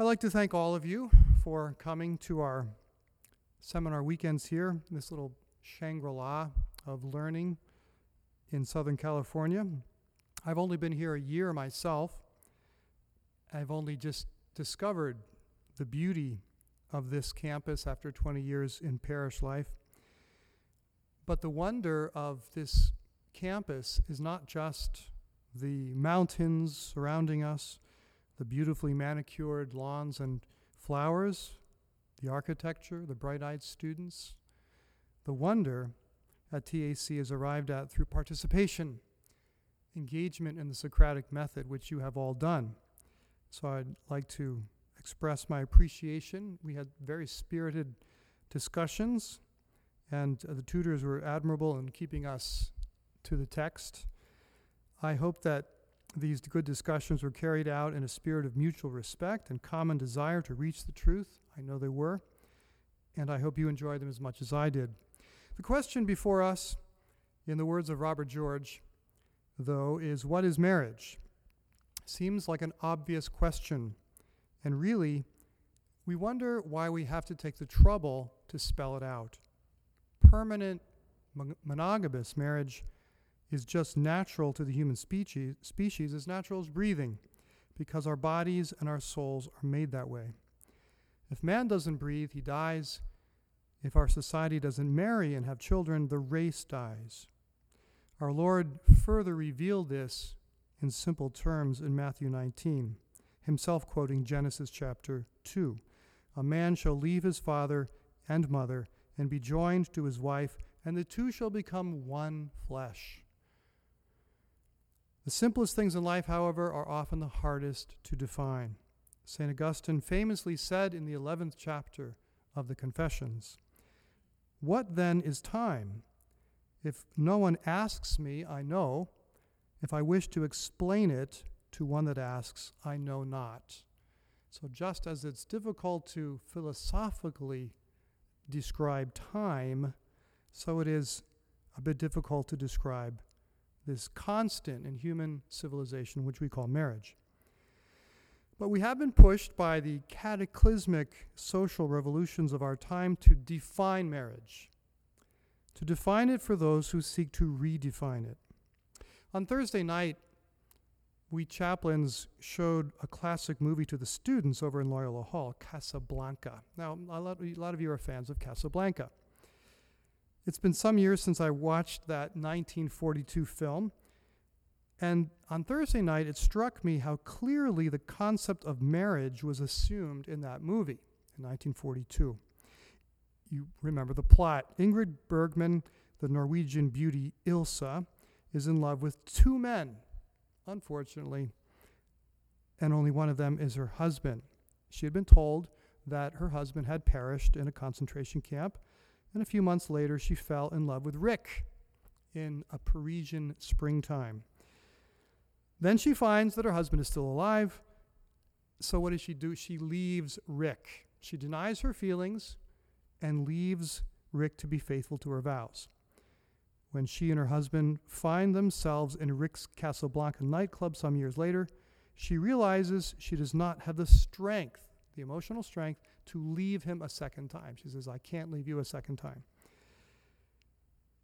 I'd like to thank all of you for coming to our seminar weekends here, this little Shangri La of learning in Southern California. I've only been here a year myself. I've only just discovered the beauty of this campus after 20 years in parish life. But the wonder of this campus is not just the mountains surrounding us, the beautifully manicured lawns and flowers, the architecture, the bright eyed students. The wonder at TAC is arrived at through participation, engagement in the Socratic method, which you have all done. So I'd like to express my appreciation. We had very spirited discussions, and uh, the tutors were admirable in keeping us to the text. I hope that these good discussions were carried out in a spirit of mutual respect and common desire to reach the truth. I know they were, and I hope you enjoyed them as much as I did. The question before us, in the words of Robert George, though, is what is marriage? Seems like an obvious question, and really, we wonder why we have to take the trouble to spell it out. Permanent monogamous marriage is just natural to the human species, species as natural as breathing, because our bodies and our souls are made that way. If man doesn't breathe, he dies. If our society doesn't marry and have children, the race dies. Our Lord further revealed this in simple terms in Matthew 19, himself quoting Genesis chapter 2. A man shall leave his father and mother and be joined to his wife, and the two shall become one flesh. The simplest things in life, however, are often the hardest to define. St. Augustine famously said in the 11th chapter of the Confessions What then is time? If no one asks me, I know. If I wish to explain it to one that asks, I know not. So, just as it's difficult to philosophically describe time, so it is a bit difficult to describe this constant in human civilization, which we call marriage. But we have been pushed by the cataclysmic social revolutions of our time to define marriage, to define it for those who seek to redefine it. On Thursday night, we chaplains showed a classic movie to the students over in Loyola Hall, Casablanca. Now, a lot, of you are fans of Casablanca. It's been some years since I watched that 1942 film. And on Thursday night, it struck me how clearly the concept of marriage was assumed in that movie in 1942. You remember the plot. Ingrid Bergman, the Norwegian beauty Ilsa, is in love with two men, unfortunately, and only one of them is her husband. She had been told that her husband had perished in a concentration camp, and a few months later, she fell in love with Rick in a Parisian springtime. Then she finds that her husband is still alive. So, what does she do? She leaves Rick. She denies her feelings and leaves Rick to be faithful to her vows. When she and her husband find themselves in Rick's Casablanca nightclub some years later, she realizes she does not have the strength, the emotional strength, to leave him a second time. She says, I can't leave you a second time.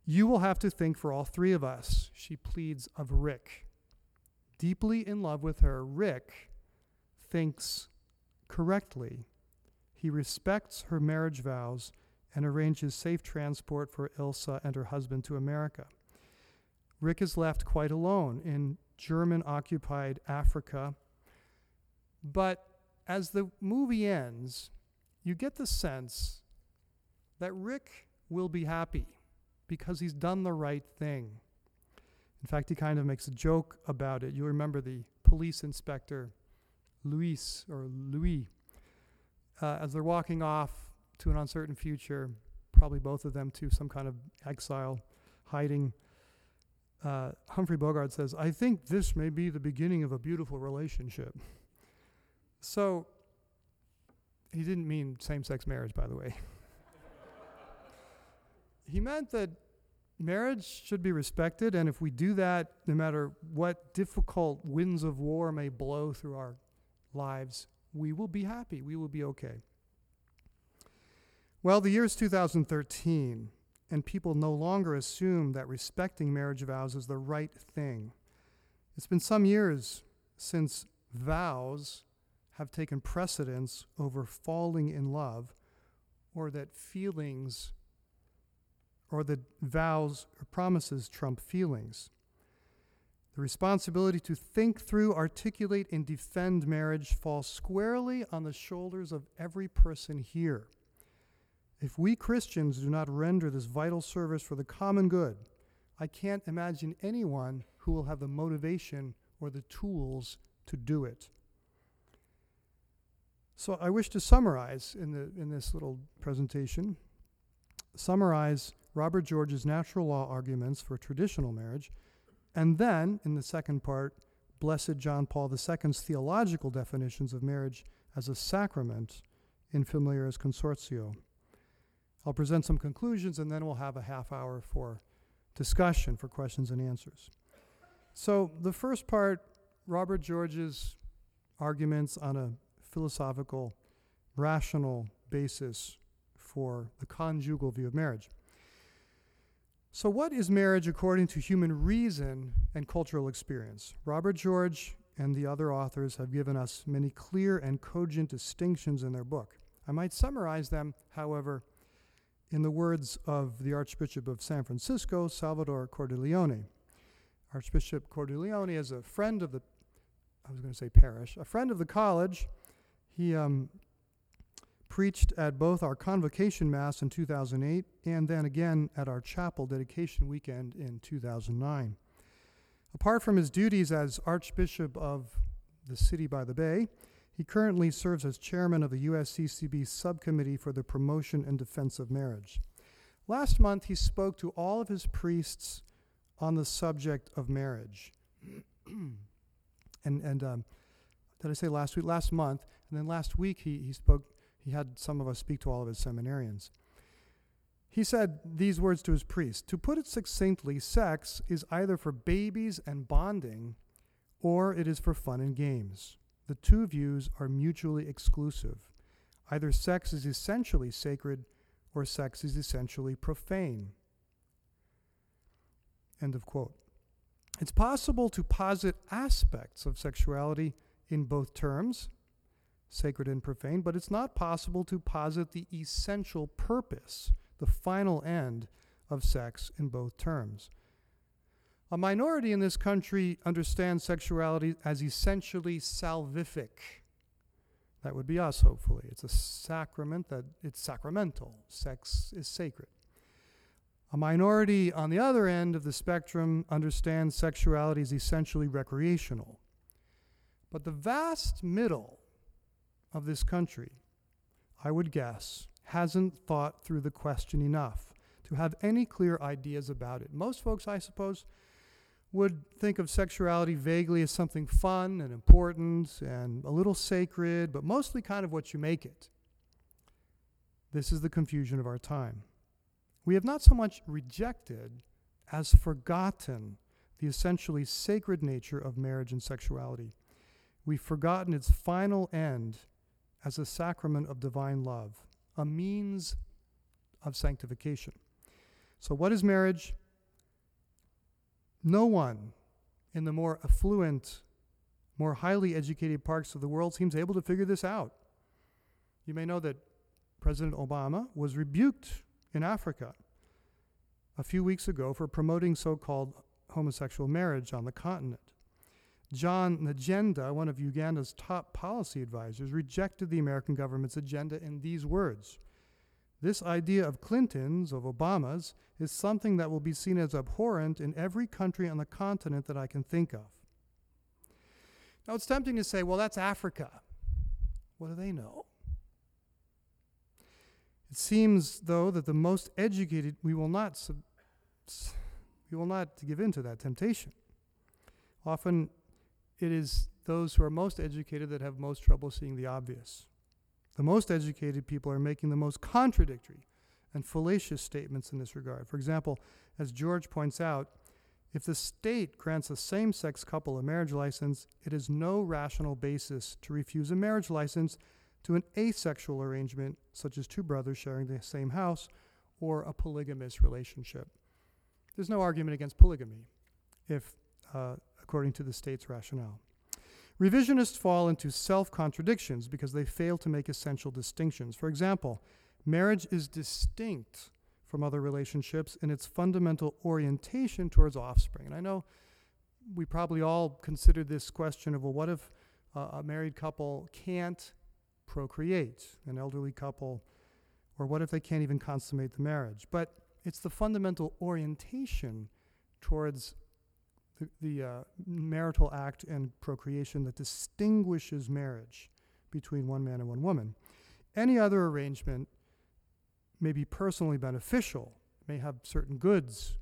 You will have to think for all three of us, she pleads of Rick. Deeply in love with her, Rick thinks correctly. He respects her marriage vows and arranges safe transport for Ilsa and her husband to America. Rick is left quite alone in German occupied Africa. But as the movie ends, you get the sense that Rick will be happy because he's done the right thing. In fact, he kind of makes a joke about it. You remember the police inspector, Luis or Louis, uh, as they're walking off to an uncertain future, probably both of them to some kind of exile, hiding. Uh, Humphrey Bogart says, I think this may be the beginning of a beautiful relationship. So he didn't mean same sex marriage, by the way. he meant that marriage should be respected, and if we do that, no matter what difficult winds of war may blow through our lives, we will be happy. We will be okay. Well, the year is 2013, and people no longer assume that respecting marriage vows is the right thing. It's been some years since vows have taken precedence over falling in love, or that feelings or that vows or promises trump feelings. The responsibility to think through, articulate, and defend marriage falls squarely on the shoulders of every person here. If we Christians do not render this vital service for the common good, I can't imagine anyone who will have the motivation or the tools to do it. So I wish to summarize in, the, in this little presentation, summarize Robert George's natural law arguments for traditional marriage, and then, in the second part, Blessed John Paul II's theological definitions of marriage as a sacrament in Familiaris Consortio. I'll present some conclusions and then we'll have a half hour for discussion, for questions and answers. So, the first part, Robert George's arguments on a philosophical, rational basis for the conjugal view of marriage. So, what is marriage according to human reason and cultural experience? Robert George and the other authors have given us many clear and cogent distinctions in their book. I might summarize them, however, in the words of the Archbishop of San Francisco, Salvador Cordileone. Archbishop Cordileone is a friend of the, I was going to say parish, a friend of the college. He um, preached at both our convocation mass in 2008 and then again at our chapel dedication weekend in 2009. Apart from his duties as Archbishop of the city by the bay, he currently serves as chairman of the USCCB subcommittee for the promotion and defense of marriage. Last month, he spoke to all of his priests on the subject of marriage. and and um, did I say last week? Last month, and then last week he, he spoke. He had some of us speak to all of his seminarians. He said these words to his priests To put it succinctly, sex is either for babies and bonding, or it is for fun and games. The two views are mutually exclusive. Either sex is essentially sacred or sex is essentially profane. End of quote. It's possible to posit aspects of sexuality in both terms, sacred and profane, but it's not possible to posit the essential purpose, the final end of sex in both terms. A minority in this country understands sexuality as essentially salvific. That would be us, hopefully. It's a sacrament that it's sacramental. Sex is sacred. A minority on the other end of the spectrum understands sexuality as essentially recreational. But the vast middle of this country, I would guess, hasn't thought through the question enough to have any clear ideas about it. Most folks, I suppose, would think of sexuality vaguely as something fun and important and a little sacred, but mostly kind of what you make it. This is the confusion of our time. We have not so much rejected as forgotten the essentially sacred nature of marriage and sexuality. We've forgotten its final end as a sacrament of divine love, a means of sanctification. So, what is marriage? No one in the more affluent, more highly educated parts of the world seems able to figure this out. You may know that President Obama was rebuked in Africa a few weeks ago for promoting so called homosexual marriage on the continent. John Nagenda, one of Uganda's top policy advisors, rejected the American government's agenda in these words this idea of Clinton's, of Obama's, is something that will be seen as abhorrent in every country on the continent that I can think of. Now, it's tempting to say, well, that's Africa. What do they know? It seems, though, that the most educated, we will not, sub, we will not give in to that temptation. Often, it is those who are most educated that have most trouble seeing the obvious. The most educated people are making the most contradictory and fallacious statements in this regard. For example, as George points out, If the state grants a same sex couple a marriage license, it is no rational basis to refuse a marriage license to an asexual arrangement, such as two brothers sharing the same house or a polygamous relationship. There's no argument against polygamy, if uh, according to the state's rationale. Revisionists fall into self contradictions because they fail to make essential distinctions. For example, marriage is distinct from other relationships in its fundamental orientation towards offspring. And I know we probably all considered this question of well, what if uh, a married couple can't procreate, an elderly couple, or what if they can't even consummate the marriage? But it's the fundamental orientation towards the, the uh, marital act and procreation that distinguishes marriage between one man and one woman. Any other arrangement may be personally beneficial, may have certain goods,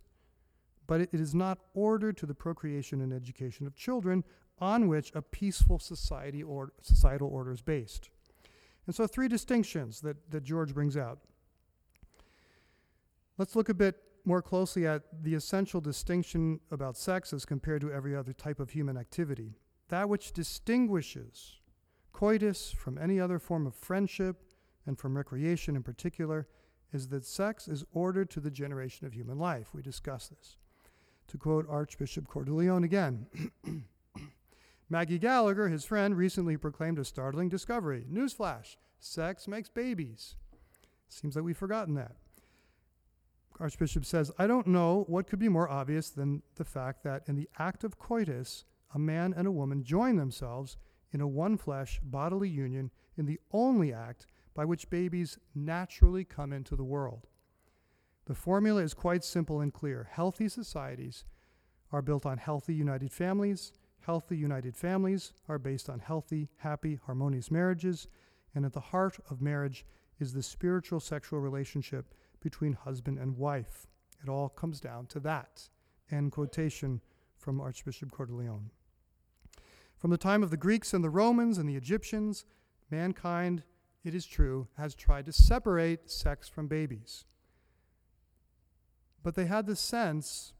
but it, it is not ordered to the procreation and education of children on which a peaceful society or societal order is based. And so, three distinctions that, that George brings out. Let's look a bit more closely at the essential distinction about sex as compared to every other type of human activity. That which distinguishes coitus from any other form of friendship and from recreation in particular is that sex is ordered to the generation of human life. We discussed this. To quote Archbishop Cordileone again Maggie Gallagher, his friend, recently proclaimed a startling discovery. Newsflash sex makes babies. Seems like we've forgotten that. Archbishop says, I don't know what could be more obvious than the fact that in the act of coitus, a man and a woman join themselves in a one flesh bodily union in the only act by which babies naturally come into the world. The formula is quite simple and clear. Healthy societies are built on healthy, united families. Healthy, united families are based on healthy, happy, harmonious marriages. And at the heart of marriage is the spiritual sexual relationship between husband and wife. It all comes down to that. End quotation from Archbishop Cordileone. From the time of the Greeks and the Romans and the Egyptians, mankind it is true, has tried to separate sex from babies. But they had the sense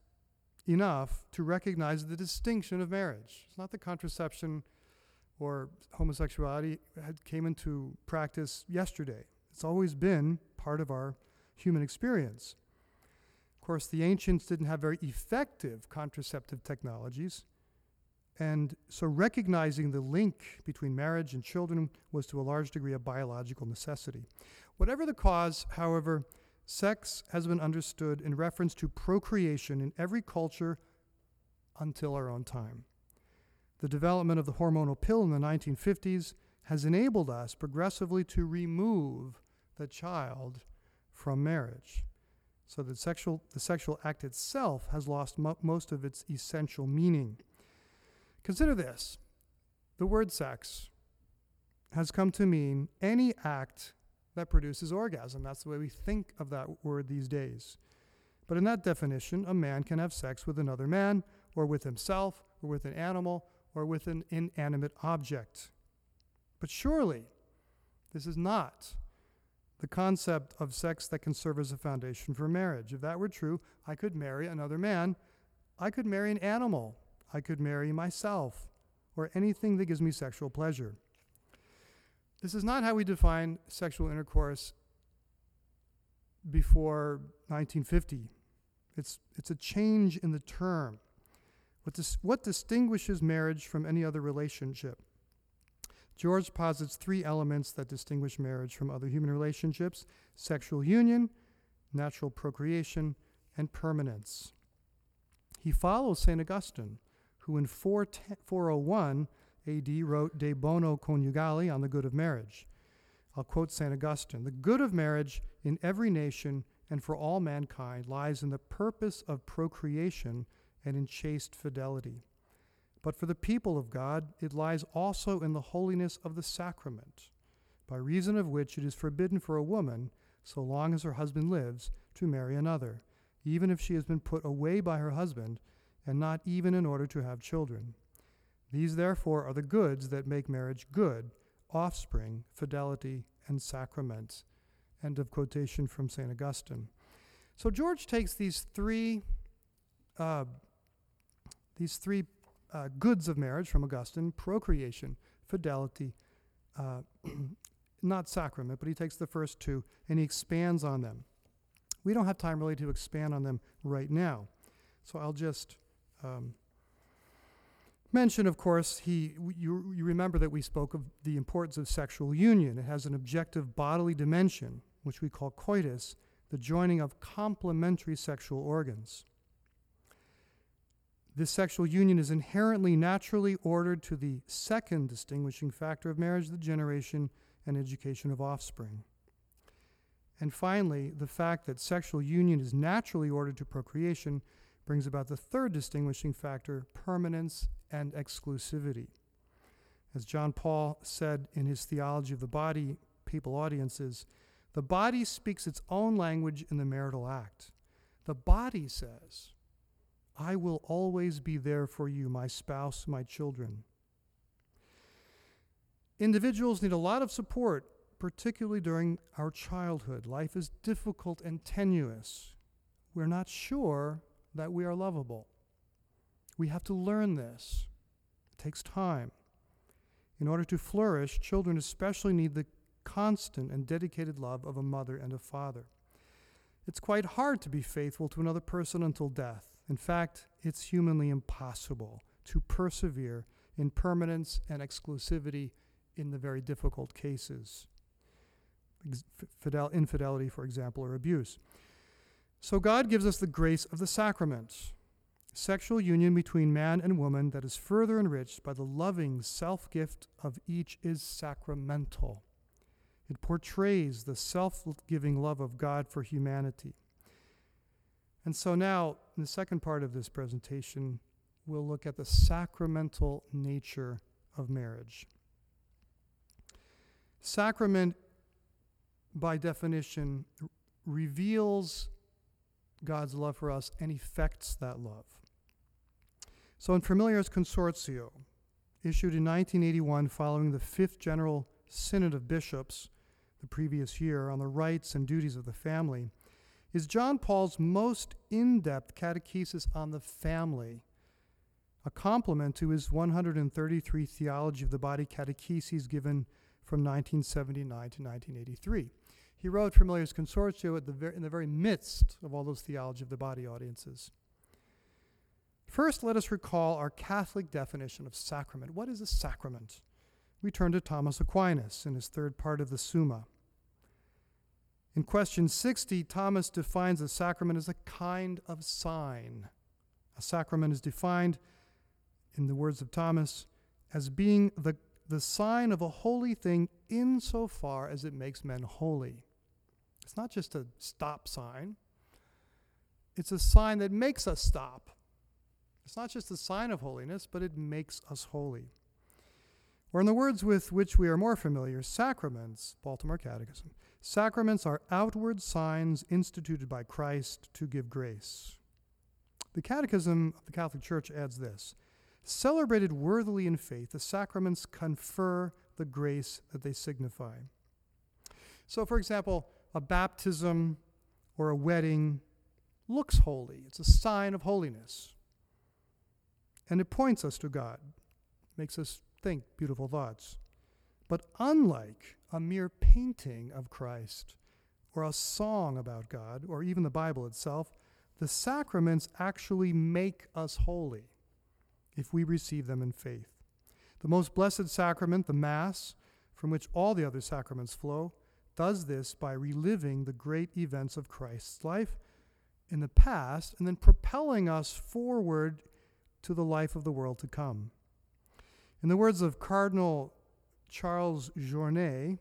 enough to recognize the distinction of marriage. It's not the contraception or homosexuality had came into practice yesterday. It's always been part of our human experience. Of course, the ancients didn't have very effective contraceptive technologies, and so recognizing the link between marriage and children was to a large degree a biological necessity. Whatever the cause, however, sex has been understood in reference to procreation in every culture until our own time. The development of the hormonal pill in the 1950s has enabled us progressively to remove the child from marriage. So that sexual, the sexual act itself has lost mo- most of its essential meaning. Consider this the word sex has come to mean any act that produces orgasm. That's the way we think of that word these days. But in that definition, a man can have sex with another man, or with himself, or with an animal, or with an inanimate object. But surely, this is not the concept of sex that can serve as a foundation for marriage. If that were true, I could marry another man. I could marry an animal. I could marry myself or anything that gives me sexual pleasure. This is not how we define sexual intercourse before 1950. It's, it's a change in the term. What, dis- what distinguishes marriage from any other relationship? George posits three elements that distinguish marriage from other human relationships sexual union, natural procreation, and permanence. He follows St. Augustine who in 401 AD wrote De Bono Conjugale on the good of marriage. I'll quote St. Augustine The good of marriage in every nation and for all mankind lies in the purpose of procreation and in chaste fidelity. But for the people of God, it lies also in the holiness of the sacrament, by reason of which it is forbidden for a woman, so long as her husband lives, to marry another, even if she has been put away by her husband and not even in order to have children. These, therefore, are the goods that make marriage good offspring, fidelity, and sacraments. End of quotation from St. Augustine. So George takes these three uh, these three uh, goods of marriage from Augustine procreation, fidelity, uh, not sacrament, but he takes the first two and he expands on them. We don't have time really to expand on them right now. So I'll just um, mention, of course, he, you, you remember that we spoke of the importance of sexual union. It has an objective bodily dimension, which we call coitus, the joining of complementary sexual organs. This sexual union is inherently naturally ordered to the second distinguishing factor of marriage, the generation and education of offspring. And finally, the fact that sexual union is naturally ordered to procreation brings about the third distinguishing factor permanence and exclusivity. As John Paul said in his Theology of the Body, Papal Audiences, the body speaks its own language in the marital act. The body says, I will always be there for you, my spouse, my children. Individuals need a lot of support, particularly during our childhood. Life is difficult and tenuous. We're not sure that we are lovable. We have to learn this. It takes time. In order to flourish, children especially need the constant and dedicated love of a mother and a father. It's quite hard to be faithful to another person until death. In fact, it's humanly impossible to persevere in permanence and exclusivity in the very difficult cases. Fidel, infidelity, for example, or abuse. So God gives us the grace of the sacraments, sexual union between man and woman that is further enriched by the loving self gift of each is sacramental. It portrays the self giving love of God for humanity. And so now, in the second part of this presentation, we'll look at the sacramental nature of marriage. Sacrament, by definition, reveals God's love for us and effects that love. So, in Familiaris Consortio, issued in 1981 following the Fifth General Synod of Bishops the previous year on the rights and duties of the family, is John Paul's most in depth catechesis on the family, a complement to his 133 Theology of the Body catecheses given from 1979 to 1983. He wrote Familiaris Consortio the ver- in the very midst of all those Theology of the Body audiences. First, let us recall our Catholic definition of sacrament. What is a sacrament? We turn to Thomas Aquinas in his third part of the Summa. In question 60, Thomas defines a sacrament as a kind of sign. A sacrament is defined, in the words of Thomas, as being the, the sign of a holy thing insofar as it makes men holy. It's not just a stop sign, it's a sign that makes us stop. It's not just a sign of holiness, but it makes us holy. Or, in the words with which we are more familiar, sacraments, Baltimore Catechism, Sacraments are outward signs instituted by Christ to give grace. The Catechism of the Catholic Church adds this Celebrated worthily in faith, the sacraments confer the grace that they signify. So, for example, a baptism or a wedding looks holy, it's a sign of holiness. And it points us to God, makes us think beautiful thoughts. But unlike a mere painting of Christ or a song about God or even the Bible itself, the sacraments actually make us holy if we receive them in faith. The most blessed sacrament, the Mass, from which all the other sacraments flow, does this by reliving the great events of Christ's life in the past and then propelling us forward to the life of the world to come. In the words of Cardinal Charles Journet,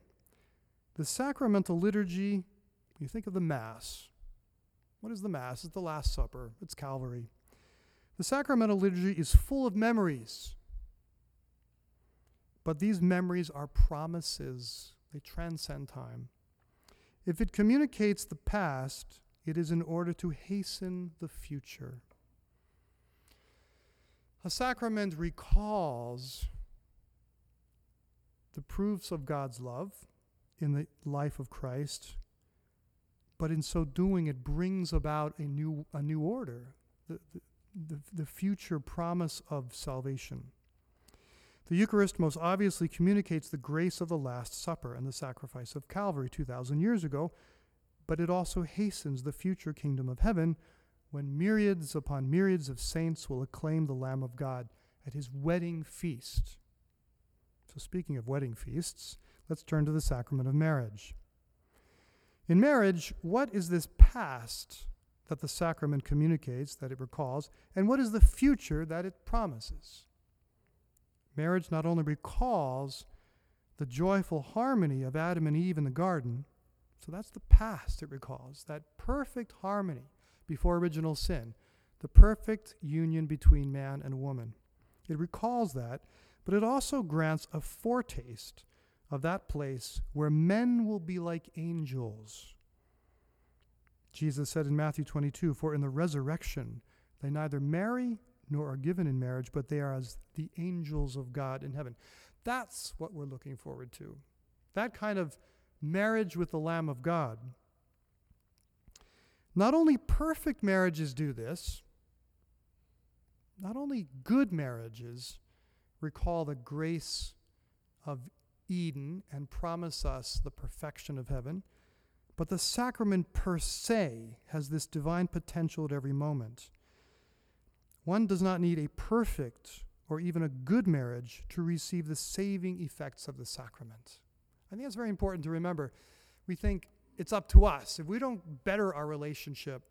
the sacramental liturgy, you think of the Mass. What is the Mass? It's the Last Supper, it's Calvary. The sacramental liturgy is full of memories. But these memories are promises, they transcend time. If it communicates the past, it is in order to hasten the future. A sacrament recalls the proofs of God's love in the life of Christ, but in so doing, it brings about a new, a new order. The, the, the, the future promise of salvation. The Eucharist most obviously communicates the grace of the Last Supper and the sacrifice of Calvary 2,000 years ago, but it also hastens the future kingdom of heaven when myriads upon myriads of saints will acclaim the Lamb of God at his wedding feast. So, speaking of wedding feasts, let's turn to the sacrament of marriage. In marriage, what is this past that the sacrament communicates, that it recalls, and what is the future that it promises? Marriage not only recalls the joyful harmony of Adam and Eve in the garden, so that's the past it recalls, that perfect harmony before original sin, the perfect union between man and woman. It recalls that, but it also grants a foretaste of that place where men will be like angels. Jesus said in Matthew 22 For in the resurrection they neither marry nor are given in marriage, but they are as the angels of God in heaven. That's what we're looking forward to. That kind of marriage with the Lamb of God. Not only perfect marriages do this, not only good marriages recall the grace of Eden and promise us the perfection of heaven, but the sacrament per se has this divine potential at every moment. One does not need a perfect or even a good marriage to receive the saving effects of the sacrament. I think that's very important to remember. We think it's up to us. If we don't better our relationship,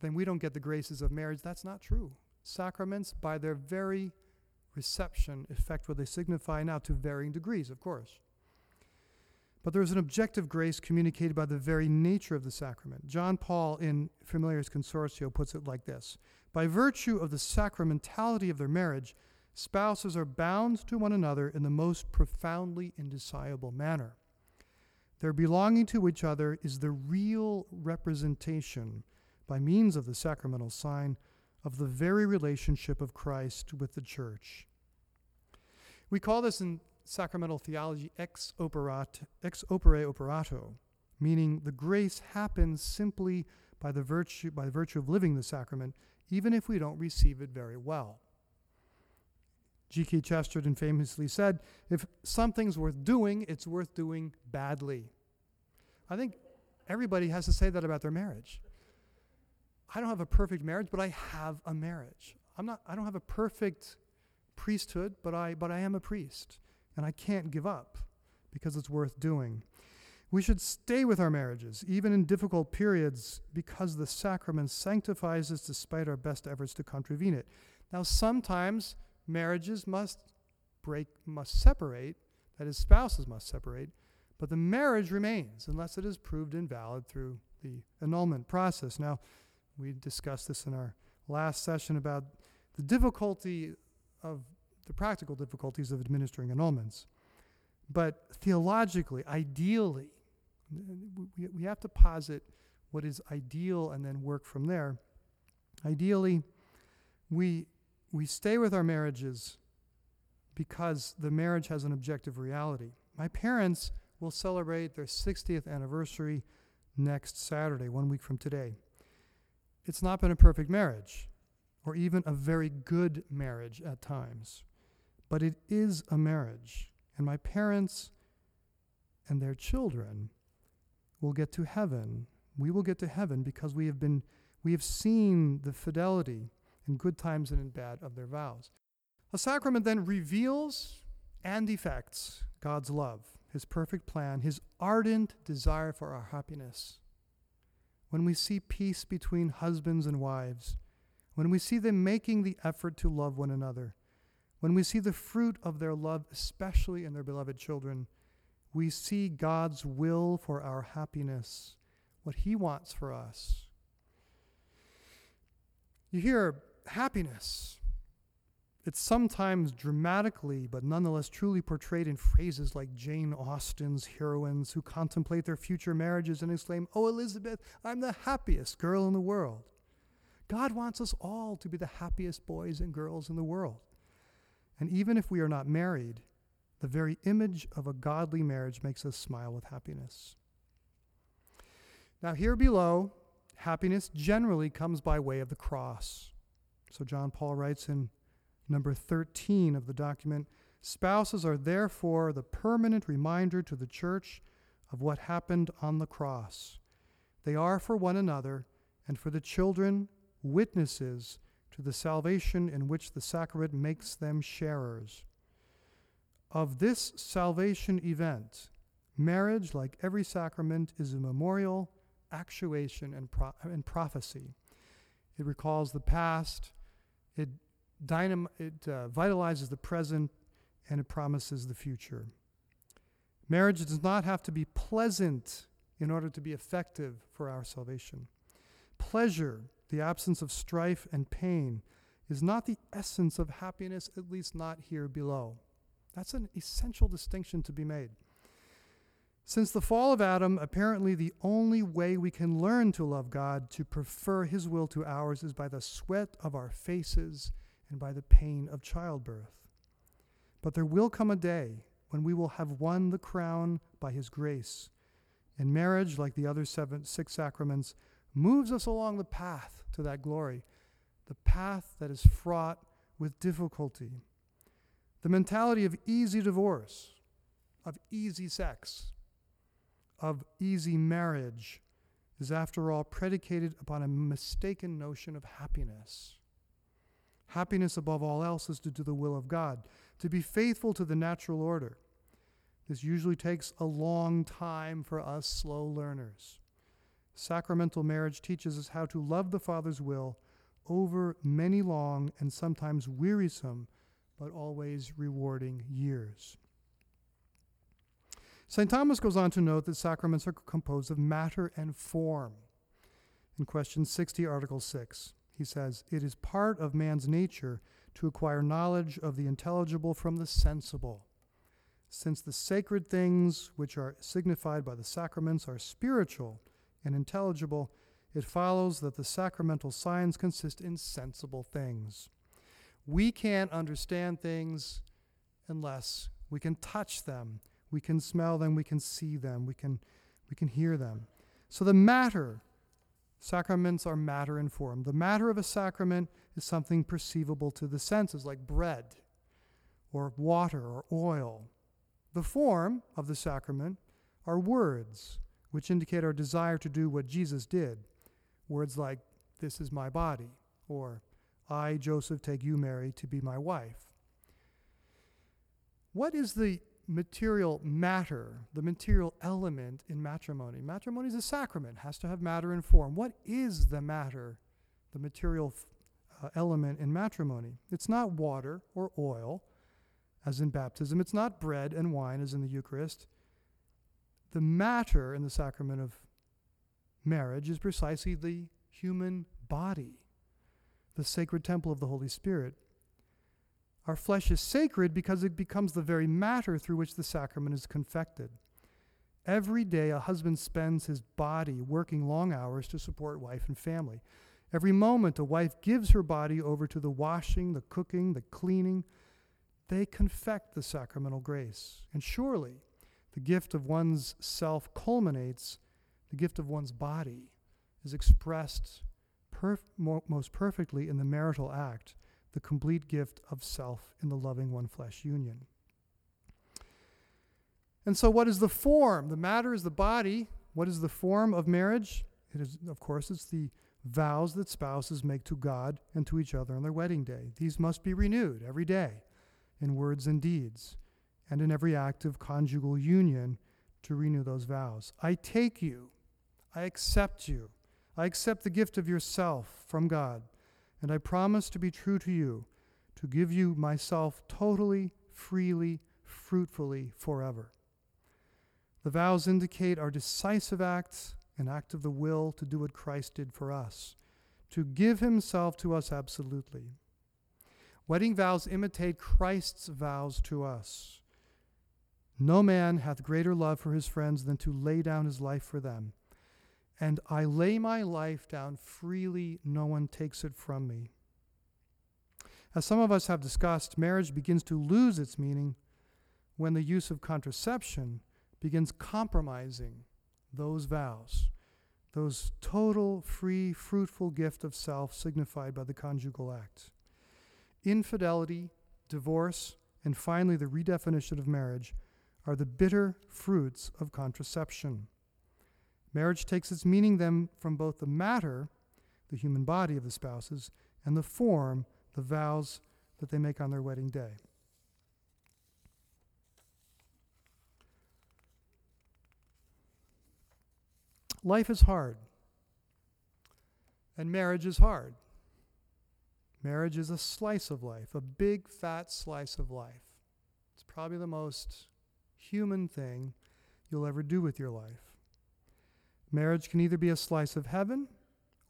then we don't get the graces of marriage. That's not true. Sacraments, by their very reception, effect what they signify now to varying degrees, of course. But there is an objective grace communicated by the very nature of the sacrament. John Paul in Familiaris Consortio puts it like this By virtue of the sacramentality of their marriage, spouses are bound to one another in the most profoundly indissoluble manner. Their belonging to each other is the real representation, by means of the sacramental sign, of the very relationship of Christ with the church. We call this in sacramental theology ex, operat, ex opere operato, meaning the grace happens simply by the virtue by the virtue of living the sacrament, even if we don't receive it very well. G.K. Chesterton famously said, if something's worth doing, it's worth doing badly. I think everybody has to say that about their marriage. I don't have a perfect marriage, but I have a marriage. I'm not I don't have a perfect priesthood, but I but I am a priest and I can't give up because it's worth doing. We should stay with our marriages, even in difficult periods, because the sacrament sanctifies us despite our best efforts to contravene it. Now, sometimes marriages must break, must separate, that is, spouses must separate, but the marriage remains unless it is proved invalid through the annulment process. Now, we discussed this in our last session about the difficulty of the practical difficulties of administering annulments. But theologically, ideally, we, we have to posit what is ideal and then work from there. Ideally, we, we stay with our marriages because the marriage has an objective reality. My parents will celebrate their 60th anniversary next Saturday, one week from today. It's not been a perfect marriage, or even a very good marriage at times. But it is a marriage, and my parents and their children will get to heaven. We will get to heaven because we have been we have seen the fidelity in good times and in bad of their vows. A sacrament then reveals and effects God's love, his perfect plan, his ardent desire for our happiness. When we see peace between husbands and wives, when we see them making the effort to love one another, when we see the fruit of their love, especially in their beloved children, we see God's will for our happiness, what He wants for us. You hear happiness. It's sometimes dramatically, but nonetheless truly portrayed in phrases like Jane Austen's heroines who contemplate their future marriages and exclaim, Oh, Elizabeth, I'm the happiest girl in the world. God wants us all to be the happiest boys and girls in the world. And even if we are not married, the very image of a godly marriage makes us smile with happiness. Now, here below, happiness generally comes by way of the cross. So John Paul writes in number 13 of the document Spouses are therefore the permanent reminder to the church of what happened on the cross. They are for one another and for the children witnesses to the salvation in which the sacrament makes them sharers. Of this salvation event, marriage, like every sacrament, is a memorial, actuation, and, pro- and prophecy. It recalls the past, it, dynam- it uh, vitalizes the present, and it promises the future. Marriage does not have to be pleasant in order to be effective for our salvation. Pleasure, the absence of strife and pain, is not the essence of happiness, at least not here below. That's an essential distinction to be made. Since the fall of Adam, apparently the only way we can learn to love God, to prefer His will to ours, is by the sweat of our faces and by the pain of childbirth. But there will come a day when we will have won the crown by His grace. And marriage, like the other seven, six sacraments, moves us along the path to that glory, the path that is fraught with difficulty. The mentality of easy divorce, of easy sex, of easy marriage is, after all, predicated upon a mistaken notion of happiness. Happiness, above all else, is to do the will of God, to be faithful to the natural order. This usually takes a long time for us slow learners. Sacramental marriage teaches us how to love the Father's will over many long and sometimes wearisome, but always rewarding years. St. Thomas goes on to note that sacraments are composed of matter and form. In question 60, Article 6, he says, It is part of man's nature to acquire knowledge of the intelligible from the sensible. Since the sacred things which are signified by the sacraments are spiritual and intelligible, it follows that the sacramental signs consist in sensible things. We can't understand things unless we can touch them, we can smell them, we can see them, we can, we can hear them. So the matter, sacraments are matter and form. The matter of a sacrament is something perceivable to the senses, like bread or water or oil. The form of the sacrament are words, which indicate our desire to do what Jesus did. Words like, This is my body, or I, Joseph, take you, Mary, to be my wife. What is the material matter, the material element in matrimony? Matrimony is a sacrament, has to have matter and form. What is the matter, the material uh, element in matrimony? It's not water or oil as in baptism. It's not bread and wine as in the Eucharist. The matter in the sacrament of marriage is precisely the human body, the sacred temple of the Holy Spirit. Our flesh is sacred because it becomes the very matter through which the sacrament is confected. Every day, a husband spends his body working long hours to support wife and family. Every moment, a wife gives her body over to the washing, the cooking, the cleaning, they confect the sacramental grace. And surely the gift of one's self culminates, the gift of one's body is expressed perf- most perfectly in the marital act, the complete gift of self in the loving one flesh union. And so, what is the form? The matter is the body. What is the form of marriage? It is, of course, it's the vows that spouses make to God and to each other on their wedding day. These must be renewed every day in words and deeds, and in every act of conjugal union to renew those vows. I take you, I accept you, I accept the gift of yourself from God, and I promise to be true to you, to give you myself totally, freely, fruitfully, forever. The vows indicate our decisive acts, an act of the will to do what Christ did for us, to give himself to us absolutely. Wedding vows imitate Christ's vows to us. No man hath greater love for his friends than to lay down his life for them. And I lay my life down freely, no one takes it from me. As some of us have discussed, marriage begins to lose its meaning when the use of contraception begins compromising those vows. those total, free, fruitful gift of self signified by the conjugal act. Infidelity, divorce, and finally the redefinition of marriage are the bitter fruits of contraception. Marriage takes its meaning then from both the matter, the human body of the spouses, and the form, the vows that they make on their wedding day. Life is hard, and marriage is hard. Marriage is a slice of life, a big fat slice of life. It's probably the most human thing you'll ever do with your life. Marriage can either be a slice of heaven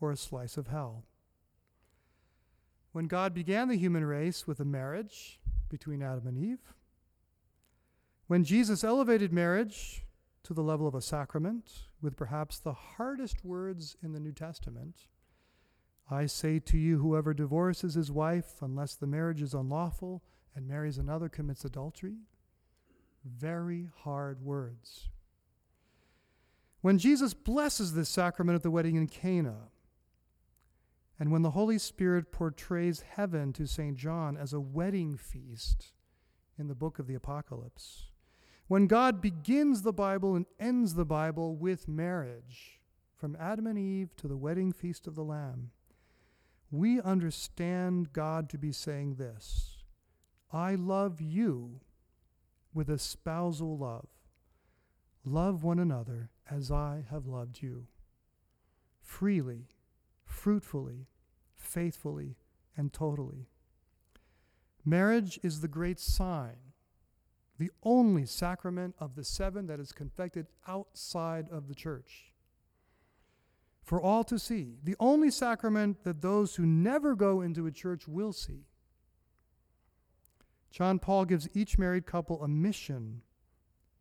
or a slice of hell. When God began the human race with a marriage between Adam and Eve, when Jesus elevated marriage to the level of a sacrament with perhaps the hardest words in the New Testament, I say to you, whoever divorces his wife, unless the marriage is unlawful, and marries another, commits adultery. Very hard words. When Jesus blesses this sacrament of the wedding in Cana, and when the Holy Spirit portrays heaven to St. John as a wedding feast in the book of the Apocalypse, when God begins the Bible and ends the Bible with marriage, from Adam and Eve to the wedding feast of the Lamb, we understand God to be saying this I love you with a spousal love. Love one another as I have loved you. Freely, fruitfully, faithfully, and totally. Marriage is the great sign, the only sacrament of the seven that is confected outside of the church. For all to see, the only sacrament that those who never go into a church will see. John Paul gives each married couple a mission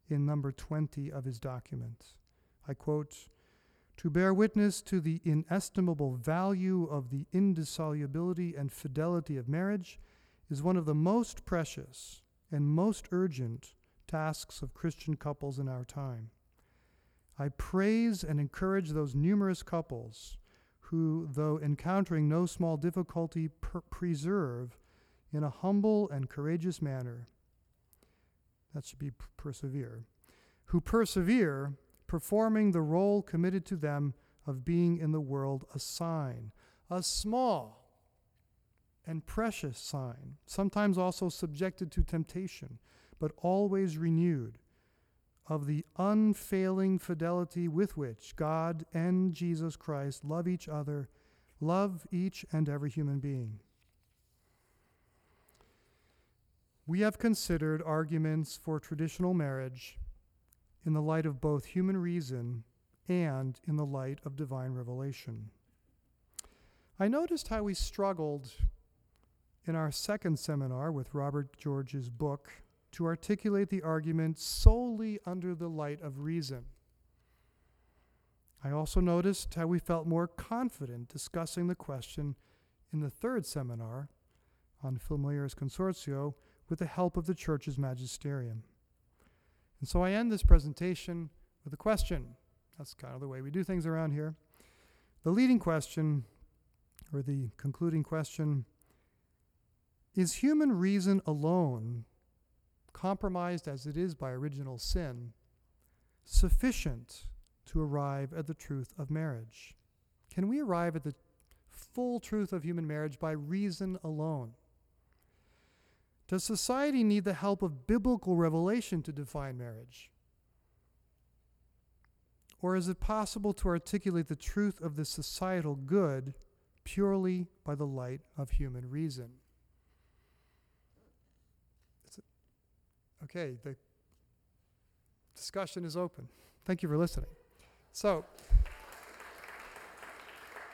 in number 20 of his document. I quote, to bear witness to the inestimable value of the indissolubility and fidelity of marriage is one of the most precious and most urgent tasks of Christian couples in our time. I praise and encourage those numerous couples who, though encountering no small difficulty, per- preserve in a humble and courageous manner. That should be persevere. Who persevere, performing the role committed to them of being in the world a sign, a small and precious sign, sometimes also subjected to temptation, but always renewed, of the unfailing fidelity with which God and Jesus Christ love each other, love each and every human being. We have considered arguments for traditional marriage in the light of both human reason and in the light of divine revelation. I noticed how we struggled in our second seminar with Robert George's book to articulate the argument solely under the light of reason. I also noticed how we felt more confident discussing the question in the third seminar on Familiaris Consortio with the help of the church's magisterium. And so I end this presentation with a question. That's kind of the way we do things around here. The leading question, or the concluding question, is human reason alone, compromised as it is by original sin, sufficient to arrive at the truth of marriage? Can we arrive at the full truth of human marriage by reason alone? Does society need the help of biblical revelation to define marriage? Or is it possible to articulate the truth of the societal good purely by the light of human reason? okay, the discussion is open. Thank you for listening. So,